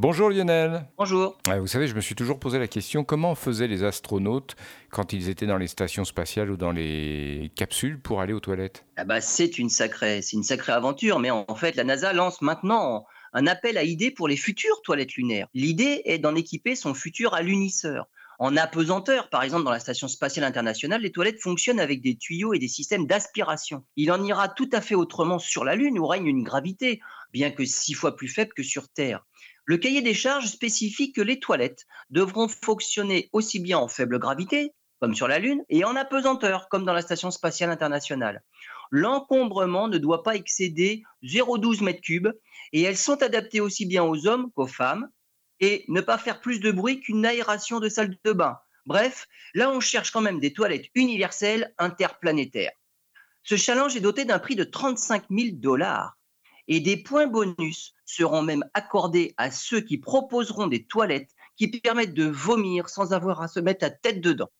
Bonjour Lionel. Bonjour. vous savez, je me suis toujours posé la question comment faisaient les astronautes quand ils étaient dans les stations spatiales ou dans les capsules pour aller aux toilettes? Ah bah, C'est une sacrée, c'est une sacrée aventure, mais en fait, la NASA lance maintenant un appel à idées pour les futures toilettes lunaires. L'idée est d'en équiper son futur alunisseur. En apesanteur, par exemple, dans la Station spatiale internationale, les toilettes fonctionnent avec des tuyaux et des systèmes d'aspiration. Il en ira tout à fait autrement sur la Lune où règne une gravité, bien que six fois plus faible que sur Terre. Le cahier des charges spécifie que les toilettes devront fonctionner aussi bien en faible gravité, comme sur la Lune, et en apesanteur, comme dans la Station spatiale internationale. L'encombrement ne doit pas excéder 0,12 m3 et elles sont adaptées aussi bien aux hommes qu'aux femmes et ne pas faire plus de bruit qu'une aération de salle de bain. Bref, là on cherche quand même des toilettes universelles interplanétaires. Ce challenge est doté d'un prix de 35 000 dollars et des points bonus seront même accordés à ceux qui proposeront des toilettes qui permettent de vomir sans avoir à se mettre la tête dedans.